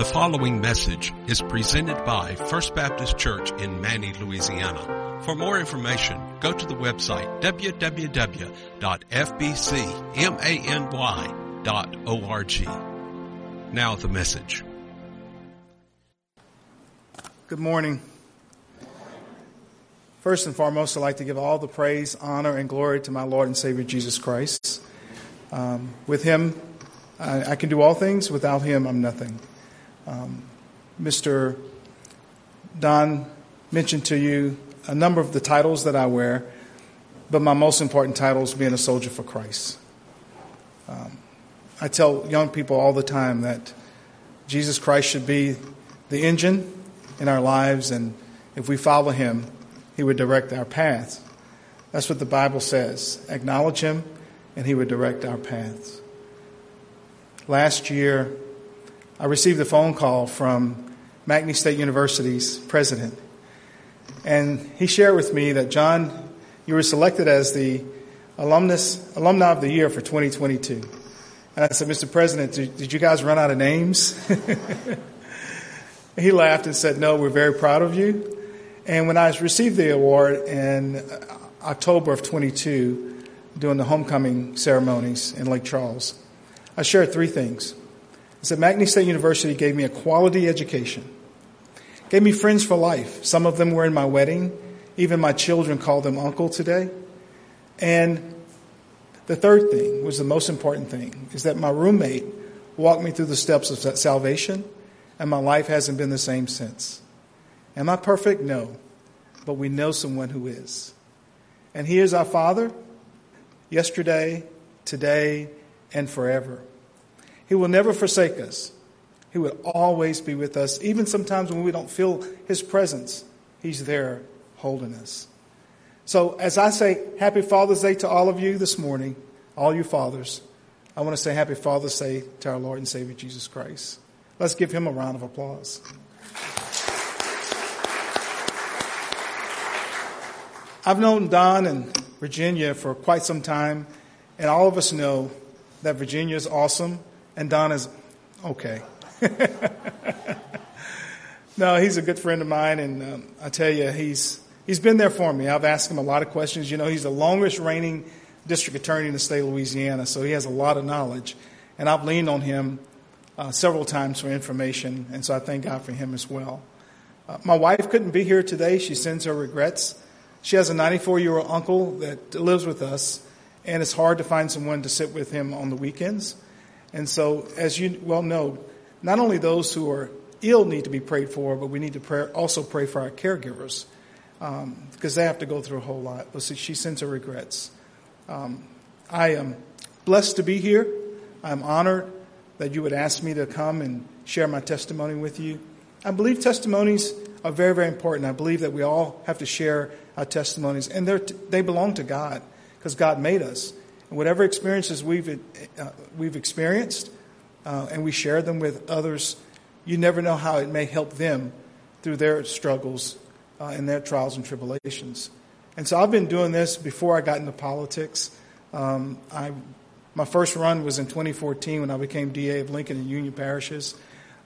The following message is presented by First Baptist Church in Many, Louisiana. For more information, go to the website www.fbcmany.org. Now the message. Good morning. First and foremost, I'd like to give all the praise, honor, and glory to my Lord and Savior Jesus Christ. Um, with Him, I, I, can do all things. Without Him, I'm nothing. Um, Mr. Don mentioned to you a number of the titles that I wear, but my most important title is being a soldier for Christ. Um, I tell young people all the time that Jesus Christ should be the engine in our lives, and if we follow Him, He would direct our paths. That's what the Bible says. Acknowledge Him, and He would direct our paths. Last year, I received a phone call from McNeese State University's president, and he shared with me that John, you were selected as the alumnus alumni of the year for 2022. And I said, Mr. President, did, did you guys run out of names? he laughed and said, No, we're very proud of you. And when I received the award in October of 22, during the homecoming ceremonies in Lake Charles, I shared three things. I said, McNeese State University gave me a quality education, gave me friends for life. Some of them were in my wedding. Even my children call them uncle today. And the third thing was the most important thing is that my roommate walked me through the steps of salvation, and my life hasn't been the same since. Am I perfect? No. But we know someone who is. And He is our Father yesterday, today, and forever. He will never forsake us. He will always be with us. Even sometimes when we don't feel His presence, He's there holding us. So, as I say Happy Father's Day to all of you this morning, all you fathers, I want to say Happy Father's Day to our Lord and Savior Jesus Christ. Let's give Him a round of applause. I've known Don and Virginia for quite some time, and all of us know that Virginia is awesome and Don is okay. no, he's a good friend of mine, and um, I tell you, he's he's been there for me. I've asked him a lot of questions. You know, he's the longest reigning district attorney in the state of Louisiana, so he has a lot of knowledge, and I've leaned on him uh, several times for information, and so I thank God for him as well. Uh, my wife couldn't be here today. She sends her regrets. She has a 94 year old uncle that lives with us, and it's hard to find someone to sit with him on the weekends. And so, as you well know, not only those who are ill need to be prayed for, but we need to pray, also pray for our caregivers um, because they have to go through a whole lot. But she sends her regrets. Um, I am blessed to be here. I'm honored that you would ask me to come and share my testimony with you. I believe testimonies are very, very important. I believe that we all have to share our testimonies, and they belong to God because God made us whatever experiences we've, uh, we've experienced, uh, and we share them with others, you never know how it may help them through their struggles uh, and their trials and tribulations. And so I've been doing this before I got into politics. Um, I, my first run was in 2014 when I became DA of Lincoln and Union parishes.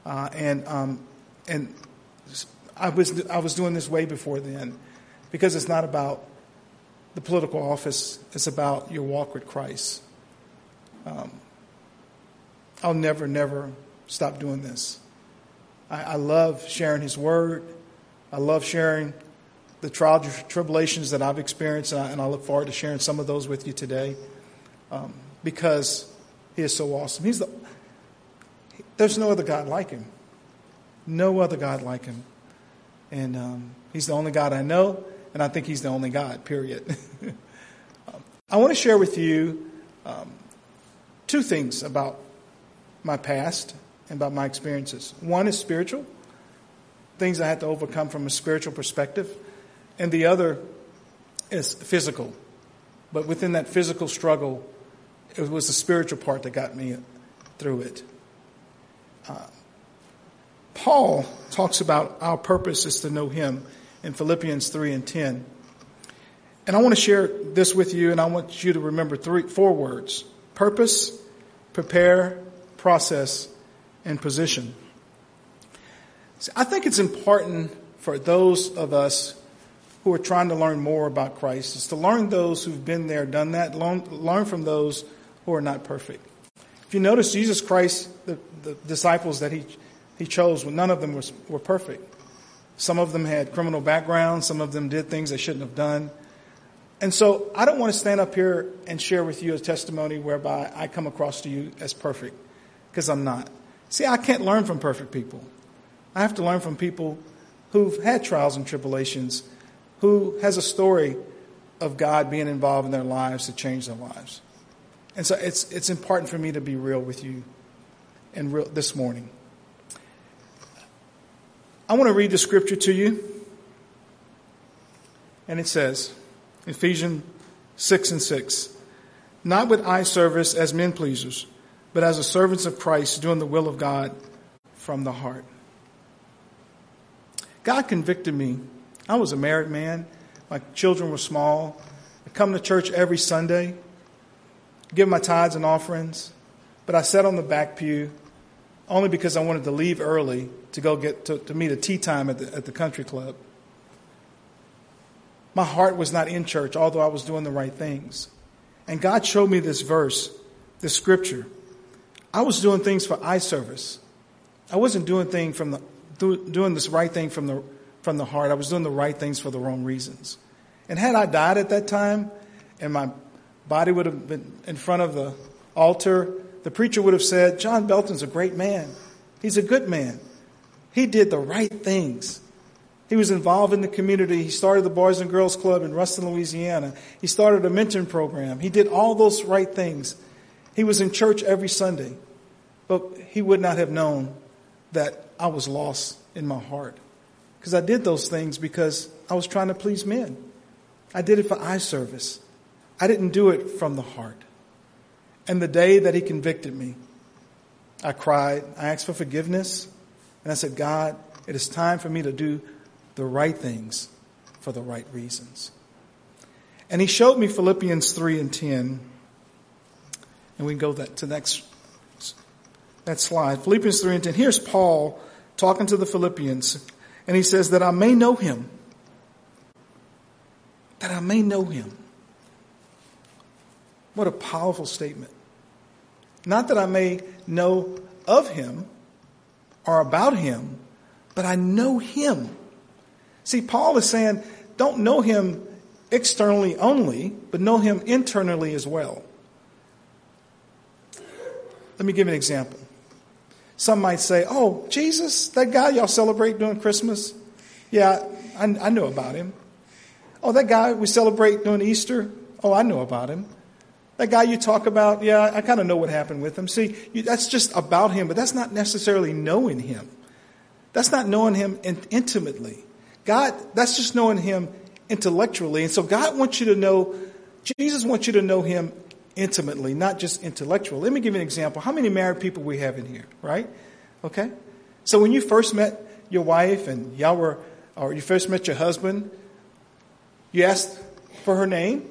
Uh, and, um, and I was, I was doing this way before then because it's not about the political office is about your walk with Christ. Um, I'll never, never stop doing this. I, I, love sharing His Word. I love sharing the trials tribulations that I've experienced, and I, and I, look forward to sharing some of those with you today um, because He is so awesome. He's the, there's no other God like Him. No other God like Him. And um, He's the only God I know and I think He's the only God, period. I want to share with you um, two things about my past and about my experiences. One is spiritual, things I had to overcome from a spiritual perspective, and the other is physical. But within that physical struggle, it was the spiritual part that got me through it. Uh, Paul talks about our purpose is to know Him in Philippians 3 and 10. And I want to share this with you, and I want you to remember three, four words purpose, prepare, process, and position. See, I think it's important for those of us who are trying to learn more about Christ is to learn those who've been there, done that, learn, learn from those who are not perfect. If you notice, Jesus Christ, the, the disciples that he, he chose, none of them was, were perfect. Some of them had criminal backgrounds, some of them did things they shouldn't have done. And so I don't want to stand up here and share with you a testimony whereby I come across to you as perfect, because I'm not. See, I can't learn from perfect people. I have to learn from people who've had trials and tribulations, who has a story of God being involved in their lives to change their lives. And so it's, it's important for me to be real with you and real this morning. I want to read the scripture to you. And it says, Ephesians 6 and 6, not with eye service as men pleasers, but as the servants of Christ doing the will of God from the heart. God convicted me. I was a married man. My children were small. I come to church every Sunday, give my tithes and offerings, but I sat on the back pew only because I wanted to leave early to go get to, to meet a tee time at the, at the country club. My heart was not in church, although I was doing the right things. And God showed me this verse, this scripture. I was doing things for eye service. I wasn't doing things from the doing this right thing from the from the heart. I was doing the right things for the wrong reasons. And had I died at that time, and my body would have been in front of the altar, the preacher would have said, "John Belton's a great man. He's a good man. He did the right things." He was involved in the community. He started the Boys and Girls Club in Ruston, Louisiana. He started a mentoring program. He did all those right things. He was in church every Sunday. But he would not have known that I was lost in my heart. Because I did those things because I was trying to please men. I did it for eye service. I didn't do it from the heart. And the day that he convicted me, I cried. I asked for forgiveness. And I said, God, it is time for me to do the right things for the right reasons. And he showed me Philippians 3 and 10. And we can go that to next that slide. Philippians 3 and 10. Here's Paul talking to the Philippians, and he says, That I may know him. That I may know him. What a powerful statement. Not that I may know of him or about him, but I know him. See, Paul is saying, don't know him externally only, but know him internally as well. Let me give an example. Some might say, Oh, Jesus, that guy y'all celebrate during Christmas? Yeah, I, I know about him. Oh, that guy we celebrate during Easter? Oh, I know about him. That guy you talk about, yeah, I kind of know what happened with him. See, you, that's just about him, but that's not necessarily knowing him. That's not knowing him in, intimately. God, that's just knowing him intellectually. And so God wants you to know, Jesus wants you to know him intimately, not just intellectually. Let me give you an example. How many married people we have in here, right? Okay? So when you first met your wife and y'all were, or you first met your husband, you asked for her name.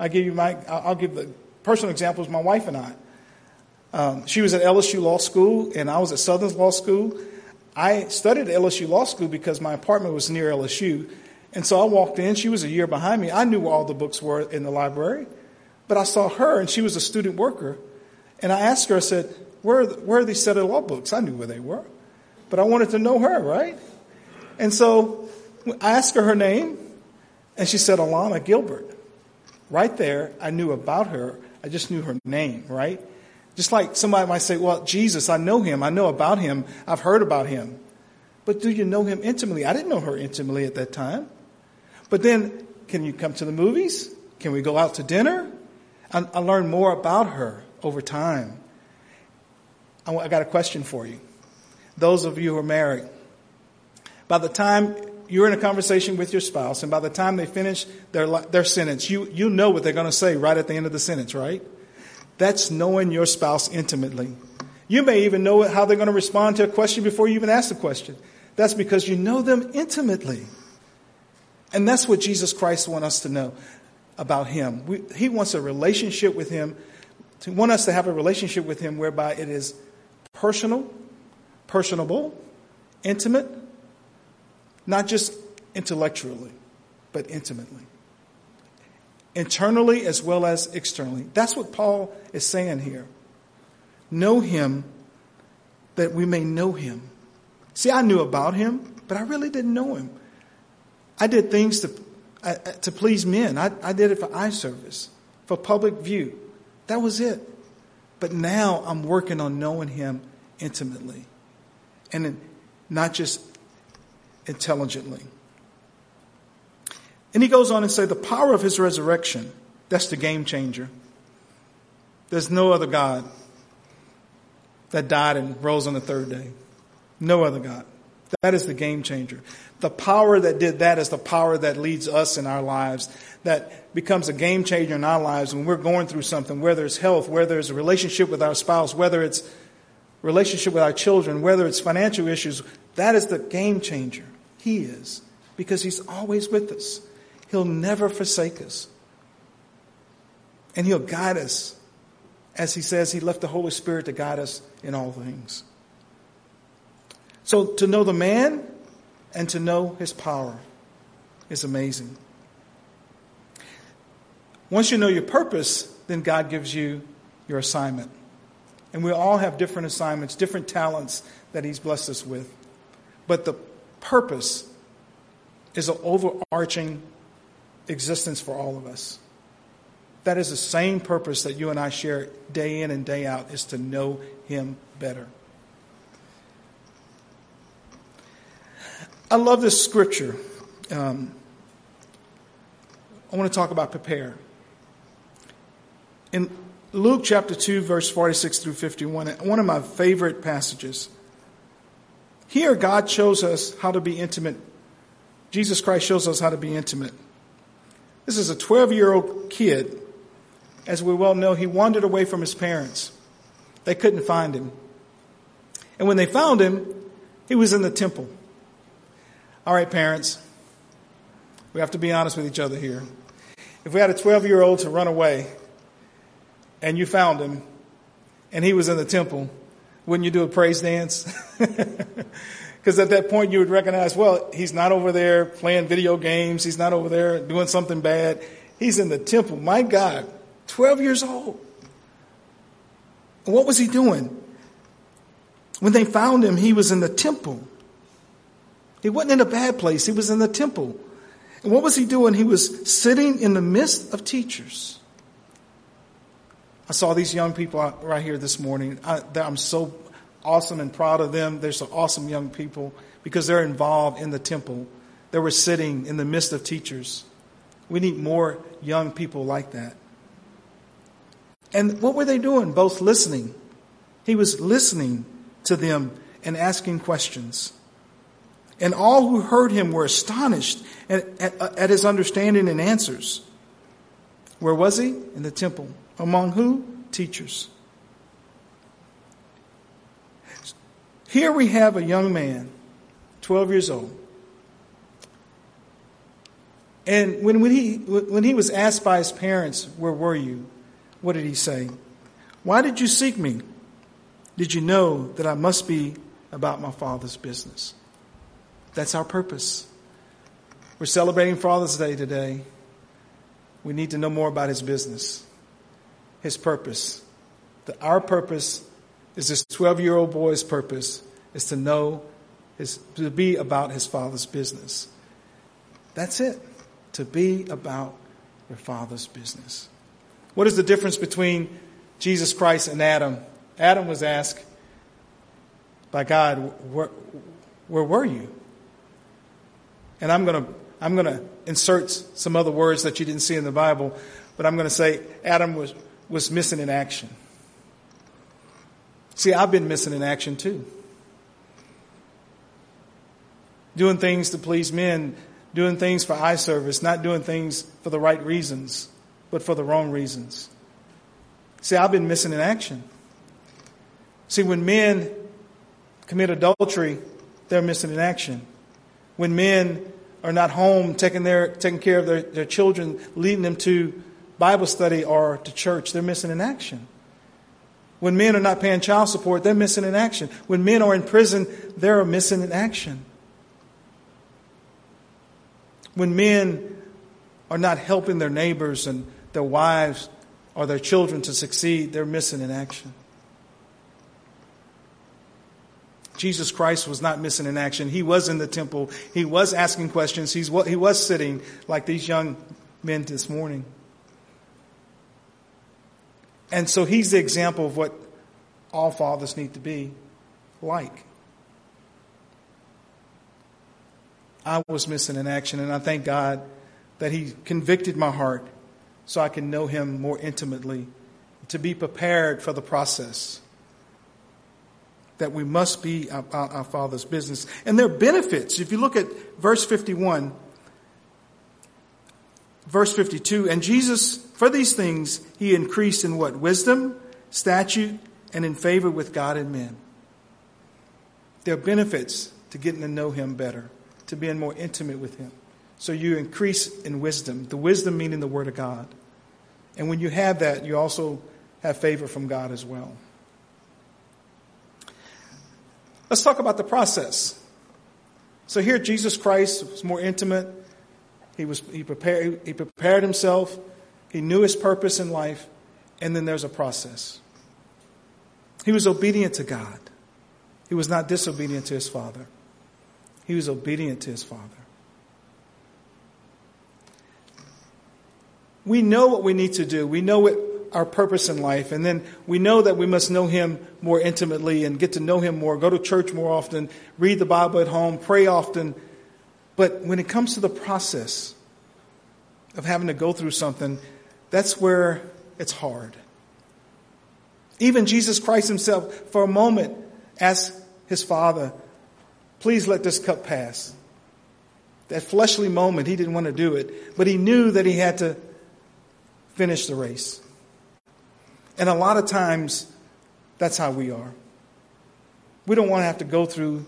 I give you my, I'll give the personal examples. My wife and I. Um, she was at LSU Law School, and I was at Southern Law School. I studied at LSU Law School because my apartment was near LSU, and so I walked in. She was a year behind me. I knew where all the books were in the library. But I saw her, and she was a student worker. And I asked her, I said, where, where are these set of law books? I knew where they were. But I wanted to know her, right? And so I asked her her name, and she said, Alana Gilbert. Right there, I knew about her. I just knew her name, right? Just like somebody might say, well, Jesus, I know him. I know about him. I've heard about him. But do you know him intimately? I didn't know her intimately at that time. But then, can you come to the movies? Can we go out to dinner? I, I learned more about her over time. I, I got a question for you. Those of you who are married, by the time you're in a conversation with your spouse, and by the time they finish their, their sentence, you, you know what they're going to say right at the end of the sentence, right? That's knowing your spouse intimately. You may even know how they're going to respond to a question before you even ask the question. That's because you know them intimately. And that's what Jesus Christ wants us to know about Him. We, he wants a relationship with Him, to want us to have a relationship with Him whereby it is personal, personable, intimate, not just intellectually, but intimately. Internally as well as externally. That's what Paul is saying here. Know him that we may know him. See, I knew about him, but I really didn't know him. I did things to, uh, to please men. I, I did it for eye service, for public view. That was it. But now I'm working on knowing him intimately and not just intelligently. And he goes on and say the power of his resurrection, that's the game changer. There's no other God that died and rose on the third day. No other God. That is the game changer. The power that did that is the power that leads us in our lives, that becomes a game changer in our lives when we're going through something, whether it's health, whether it's a relationship with our spouse, whether it's relationship with our children, whether it's financial issues. That is the game changer. He is. Because He's always with us. He'll never forsake us. And He'll guide us. As He says, He left the Holy Spirit to guide us in all things. So to know the man and to know his power is amazing. Once you know your purpose, then God gives you your assignment. And we all have different assignments, different talents that He's blessed us with. But the purpose is an overarching existence for all of us. That is the same purpose that you and I share day in and day out is to know Him better. I love this scripture. Um, I want to talk about prepare. In Luke chapter 2, verse 46 through 51, one of my favorite passages. Here, God shows us how to be intimate. Jesus Christ shows us how to be intimate. This is a 12 year old kid. As we well know, he wandered away from his parents. They couldn't find him. And when they found him, he was in the temple. All right, parents, we have to be honest with each other here. If we had a 12 year old to run away and you found him and he was in the temple, wouldn't you do a praise dance? Because at that point you would recognize, well, he's not over there playing video games. He's not over there doing something bad. He's in the temple. My God, 12 years old. What was he doing? When they found him, he was in the temple. He wasn't in a bad place, he was in the temple. And what was he doing? He was sitting in the midst of teachers. I saw these young people right here this morning. I, am so awesome and proud of them. They're so awesome young people because they're involved in the temple. They were sitting in the midst of teachers. We need more young people like that. And what were they doing? Both listening. He was listening to them and asking questions. And all who heard him were astonished at, at, at, his understanding and answers. Where was he? In the temple. Among who? Teachers. Here we have a young man, 12 years old. And when, when, he, when he was asked by his parents, Where were you? What did he say? Why did you seek me? Did you know that I must be about my father's business? That's our purpose. We're celebrating Father's Day today. We need to know more about his business, his purpose. That our purpose is this 12 year old boy's purpose is to know, is to be about his father's business. That's it. To be about your father's business. What is the difference between Jesus Christ and Adam? Adam was asked by God, where, where were you? And I'm going to I'm going to insert some other words that you didn't see in the Bible, but I'm going to say Adam was, was missing in action. See, I've been missing in action too. Doing things to please men, doing things for eye service, not doing things for the right reasons, but for the wrong reasons. See, I've been missing in action. See, when men commit adultery, they're missing in action when men are not home taking, their, taking care of their, their children, leading them to Bible study or to church, they're missing in action. When men are not paying child support, they're missing in action. When men are in prison, they're missing in action. When men are not helping their neighbors and their wives or their children to succeed, they're missing in action. Jesus Christ was not missing in action. He was in the temple. He was asking questions. He's, he was sitting like these young men this morning. And so he's the example of what all fathers need to be like. I was missing in action, and I thank God that He convicted my heart so I can know Him more intimately, to be prepared for the process that we must be about our Father's business. And there are benefits. If you look at verse 51, verse 52, and Jesus, for these things, he increased in what? Wisdom, statute, and in favor with God and men. There are benefits to getting to know him better, to being more intimate with him. So you increase in wisdom, the wisdom meaning the Word of God. And when you have that, you also have favor from God as well. Let's talk about the process. So here Jesus Christ was more intimate. He was he prepared he prepared himself. He knew his purpose in life, and then there's a process. He was obedient to God. He was not disobedient to his father. He was obedient to his father. We know what we need to do. We know what our purpose in life. And then we know that we must know Him more intimately and get to know Him more, go to church more often, read the Bible at home, pray often. But when it comes to the process of having to go through something, that's where it's hard. Even Jesus Christ Himself, for a moment, asked His Father, please let this cup pass. That fleshly moment, He didn't want to do it, but He knew that He had to finish the race. And a lot of times, that's how we are. We don't want to have to go through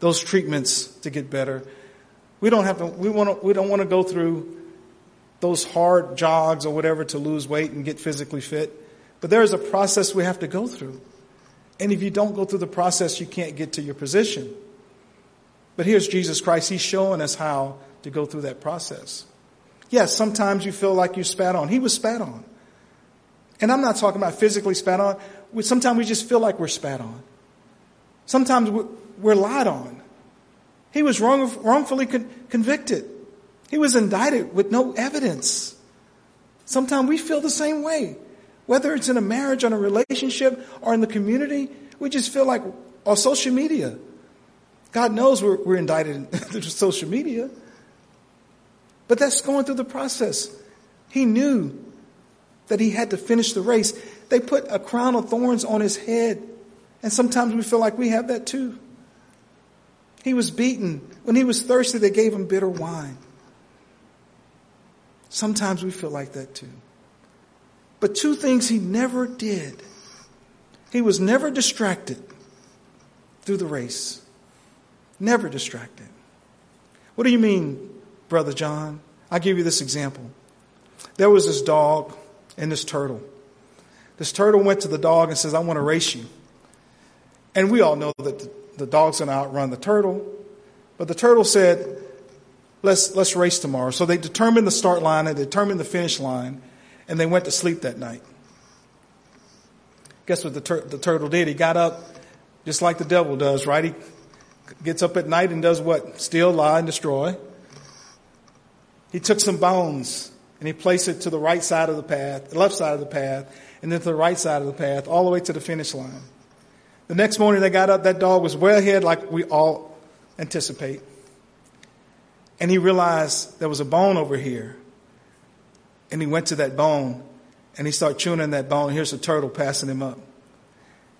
those treatments to get better. We don't have to, we want to, we don't want to go through those hard jogs or whatever to lose weight and get physically fit. But there is a process we have to go through. And if you don't go through the process, you can't get to your position. But here's Jesus Christ. He's showing us how to go through that process. Yes, sometimes you feel like you're spat on. He was spat on. And I'm not talking about physically spat on. Sometimes we just feel like we're spat on. Sometimes we're lied on. He was wrong, wrongfully convicted. He was indicted with no evidence. Sometimes we feel the same way. Whether it's in a marriage, or a relationship, or in the community, we just feel like, or social media. God knows we're, we're indicted through social media. But that's going through the process. He knew that he had to finish the race. They put a crown of thorns on his head. And sometimes we feel like we have that too. He was beaten. When he was thirsty, they gave him bitter wine. Sometimes we feel like that too. But two things he never did. He was never distracted through the race. Never distracted. What do you mean, Brother John? I'll give you this example. There was this dog and this turtle. This turtle went to the dog and says, I want to race you. And we all know that the, the dog's going to outrun the turtle. But the turtle said, let's, let's race tomorrow. So they determined the start line and determined the finish line, and they went to sleep that night. Guess what the, tur- the turtle did? He got up just like the devil does, right? He gets up at night and does what? Steal, lie, and destroy. He took some bones and he placed it to the right side of the path, the left side of the path, and then to the right side of the path, all the way to the finish line. The next morning they got up, that dog was well ahead like we all anticipate. And he realized there was a bone over here. And he went to that bone and he started chewing on that bone. Here's a turtle passing him up.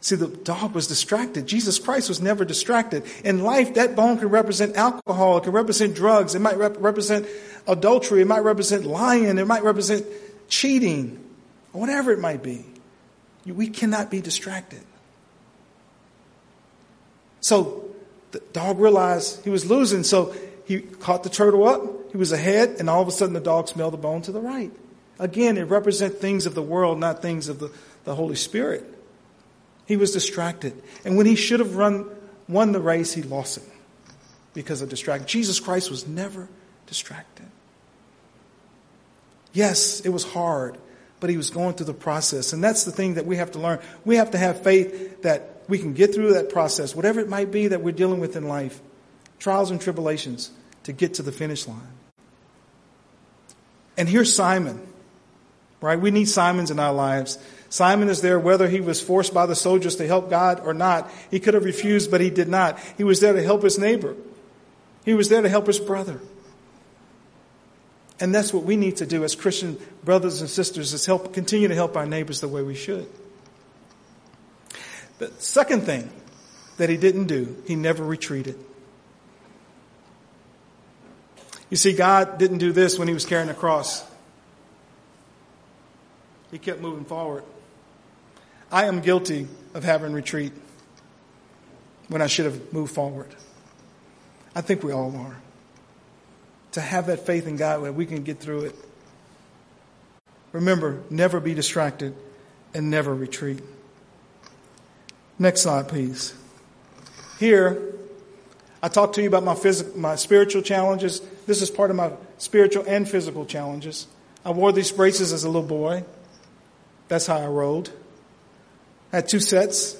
See, the dog was distracted. Jesus Christ was never distracted. In life, that bone can represent alcohol, it can represent drugs, it might rep- represent adultery, it might represent lying, it might represent cheating, or whatever it might be. We cannot be distracted. So the dog realized he was losing, so he caught the turtle up, he was ahead, and all of a sudden the dog smelled the bone to the right. Again, it represents things of the world, not things of the, the Holy Spirit. He was distracted. And when he should have run, won the race, he lost it because of distraction. Jesus Christ was never distracted. Yes, it was hard, but he was going through the process. And that's the thing that we have to learn. We have to have faith that we can get through that process, whatever it might be that we're dealing with in life, trials and tribulations, to get to the finish line. And here's Simon, right? We need Simons in our lives. Simon is there whether he was forced by the soldiers to help God or not. He could have refused, but he did not. He was there to help his neighbor. He was there to help his brother. And that's what we need to do as Christian brothers and sisters is help continue to help our neighbors the way we should. The second thing that he didn't do, he never retreated. You see, God didn't do this when he was carrying the cross. He kept moving forward. I am guilty of having retreat when I should have moved forward. I think we all are to have that faith in God where we can get through it. Remember, never be distracted and never retreat. Next slide, please. Here, I talked to you about my, phys- my spiritual challenges. This is part of my spiritual and physical challenges. I wore these braces as a little boy. That's how I rode. I had two sets.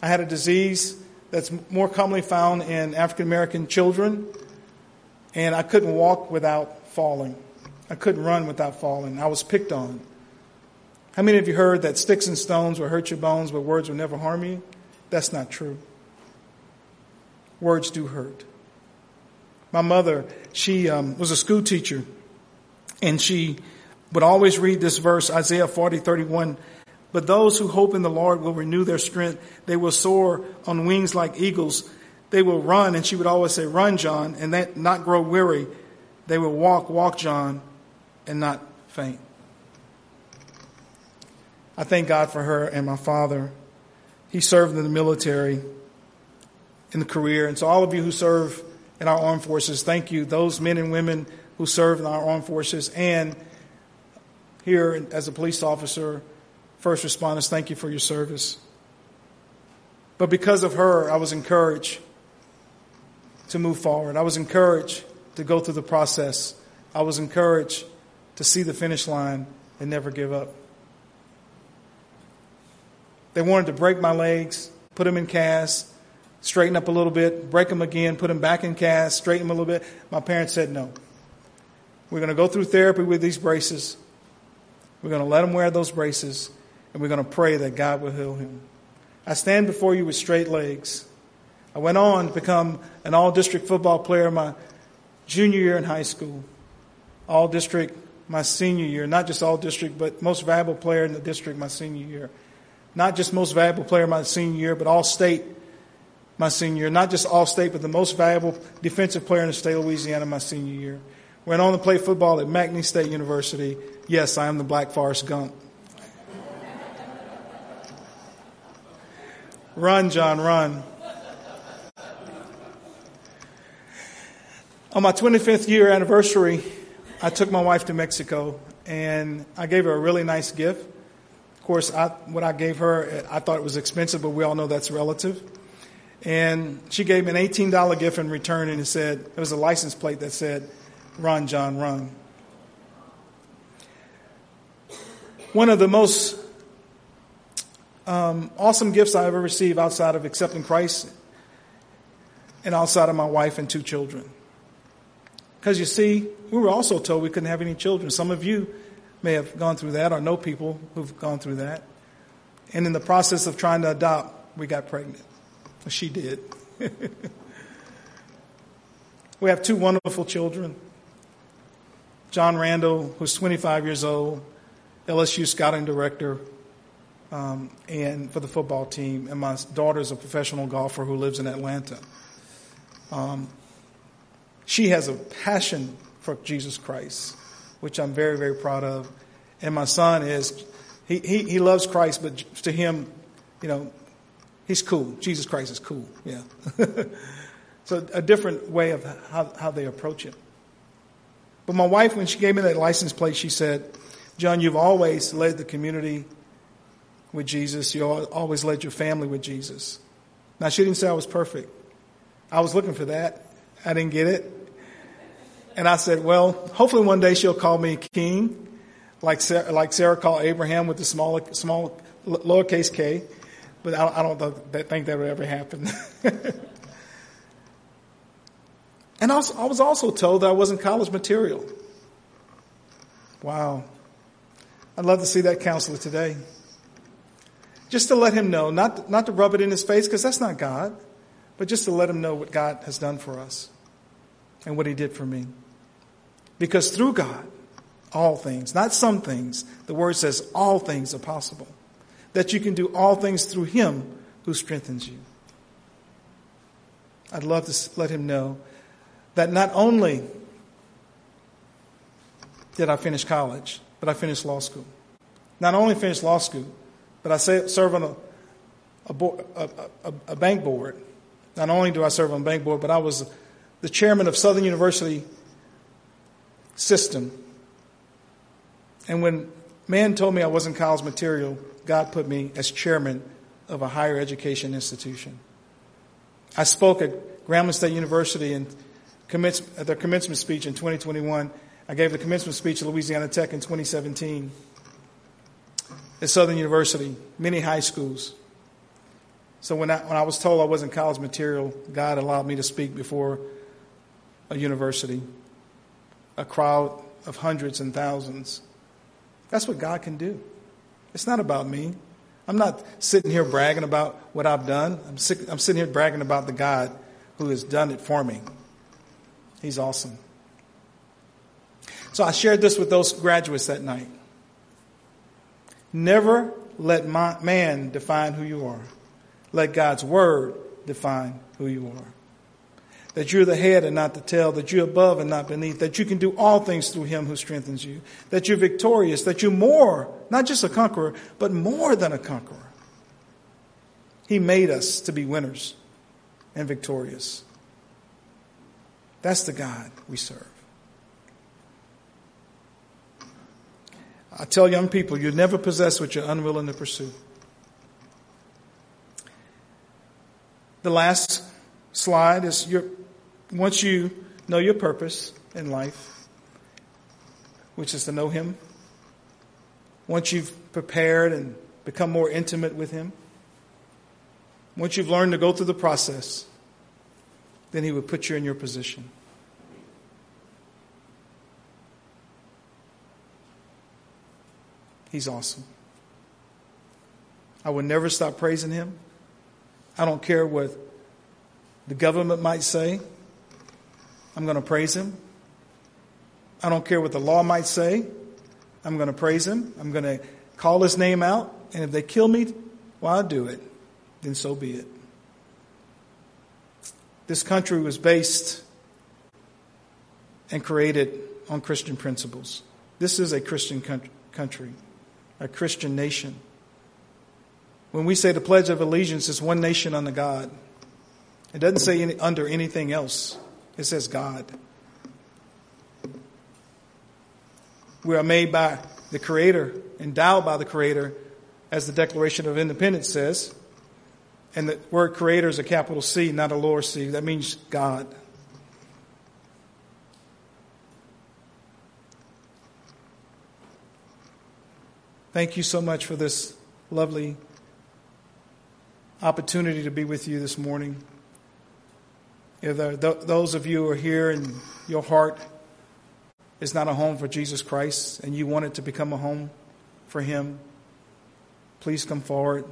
I had a disease that's more commonly found in African American children and I couldn't walk without falling. I couldn't run without falling. I was picked on. How many of you heard that sticks and stones will hurt your bones, but words will never harm you? That's not true. Words do hurt. My mother, she um, was a school teacher, and she would always read this verse, Isaiah 40, 31. But those who hope in the Lord will renew their strength. They will soar on wings like eagles they will run, and she would always say, Run, John, and that not grow weary. They will walk, walk, John, and not faint. I thank God for her and my father. He served in the military in the career. And so, all of you who serve in our armed forces, thank you. Those men and women who serve in our armed forces and here as a police officer, first responders, thank you for your service. But because of her, I was encouraged to move forward. I was encouraged to go through the process. I was encouraged to see the finish line and never give up. They wanted to break my legs, put them in cast, straighten up a little bit, break them again, put them back in cast, straighten them a little bit. My parents said no. We're going to go through therapy with these braces. We're going to let him wear those braces, and we're going to pray that God will heal him. I stand before you with straight legs. I went on to become an all district football player my junior year in high school, all district my senior year, not just all district, but most valuable player in the district my senior year. Not just most valuable player my senior year, but all state my senior year. Not just all state, but the most valuable defensive player in the state of Louisiana my senior year. Went on to play football at McNeese State University. Yes, I am the Black Forest Gump. run, John, run. On my 25th year anniversary, I took my wife to Mexico and I gave her a really nice gift. Of course, I, what I gave her, I thought it was expensive, but we all know that's relative. And she gave me an $18 gift in return, and it said, it was a license plate that said, Run, John, run. One of the most um, awesome gifts I ever received outside of accepting Christ and outside of my wife and two children. Because you see, we were also told we couldn't have any children. Some of you may have gone through that or know people who've gone through that. And in the process of trying to adopt, we got pregnant. She did. we have two wonderful children. John Randall, who's 25 years old, LSU scouting director, um, and for the football team. And my daughter's a professional golfer who lives in Atlanta. Um, she has a passion for Jesus Christ, which I'm very, very proud of. And my son is, he, he, he loves Christ, but to him, you know, he's cool. Jesus Christ is cool. Yeah. so a different way of how, how they approach it. But my wife, when she gave me that license plate, she said, John, you've always led the community with Jesus. You always led your family with Jesus. Now, she didn't say I was perfect. I was looking for that. I didn't get it. And I said, well, hopefully one day she'll call me king, like Sarah, like Sarah called Abraham with the small, small, lowercase k. But I, I don't think that would ever happen. and I was, I was also told that I wasn't college material. Wow. I'd love to see that counselor today. Just to let him know, not, not to rub it in his face, because that's not God, but just to let him know what God has done for us and what he did for me. Because through God, all things, not some things, the word says all things are possible. That you can do all things through him who strengthens you. I'd love to let him know that not only did I finish college, but I finished law school. Not only finished law school, but I serve on a, a, board, a, a, bank board. Not only do I serve on bank board, but I was the chairman of Southern University system. And when man told me I wasn't college material, God put me as chairman of a higher education institution. I spoke at Grambling State University and at their commencement speech in 2021. I gave the commencement speech at Louisiana Tech in 2017. At Southern University, many high schools. So when I, when I was told I wasn't college material, God allowed me to speak before a university a crowd of hundreds and thousands. That's what God can do. It's not about me. I'm not sitting here bragging about what I've done. I'm, sick, I'm sitting here bragging about the God who has done it for me. He's awesome. So I shared this with those graduates that night. Never let man define who you are. Let God's word define who you are that you're the head and not the tail, that you're above and not beneath, that you can do all things through him who strengthens you, that you're victorious, that you're more, not just a conqueror, but more than a conqueror. He made us to be winners and victorious. That's the God we serve. I tell young people, you never possess what you're unwilling to pursue. The last slide is your once you know your purpose in life, which is to know Him, once you've prepared and become more intimate with Him, once you've learned to go through the process, then He would put you in your position. He's awesome. I would never stop praising Him. I don't care what the government might say. I'm going to praise him. I don't care what the law might say. I'm going to praise him. I'm going to call his name out. And if they kill me well, I'll do it, then so be it. This country was based and created on Christian principles. This is a Christian country, a Christian nation. When we say the Pledge of Allegiance is one nation under God, it doesn't say any, under anything else. It says God. We are made by the Creator, endowed by the Creator, as the Declaration of Independence says. And the word creator is a capital C, not a lower C. That means God. Thank you so much for this lovely opportunity to be with you this morning. Those of you who are here and your heart is not a home for Jesus Christ and you want it to become a home for Him, please come forward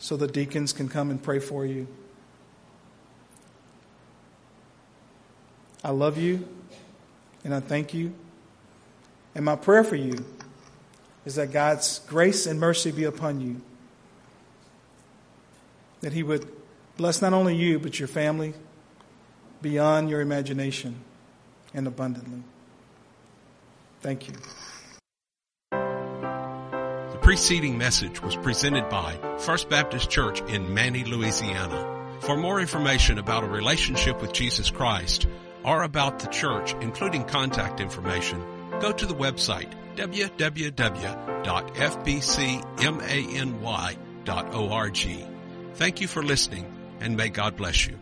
so the deacons can come and pray for you. I love you and I thank you. And my prayer for you is that God's grace and mercy be upon you. That He would bless not only you, but your family beyond your imagination and abundantly. Thank you. The preceding message was presented by First Baptist Church in Many, Louisiana. For more information about a relationship with Jesus Christ or about the church, including contact information, go to the website www.fbcmany.org. Thank you for listening and may God bless you.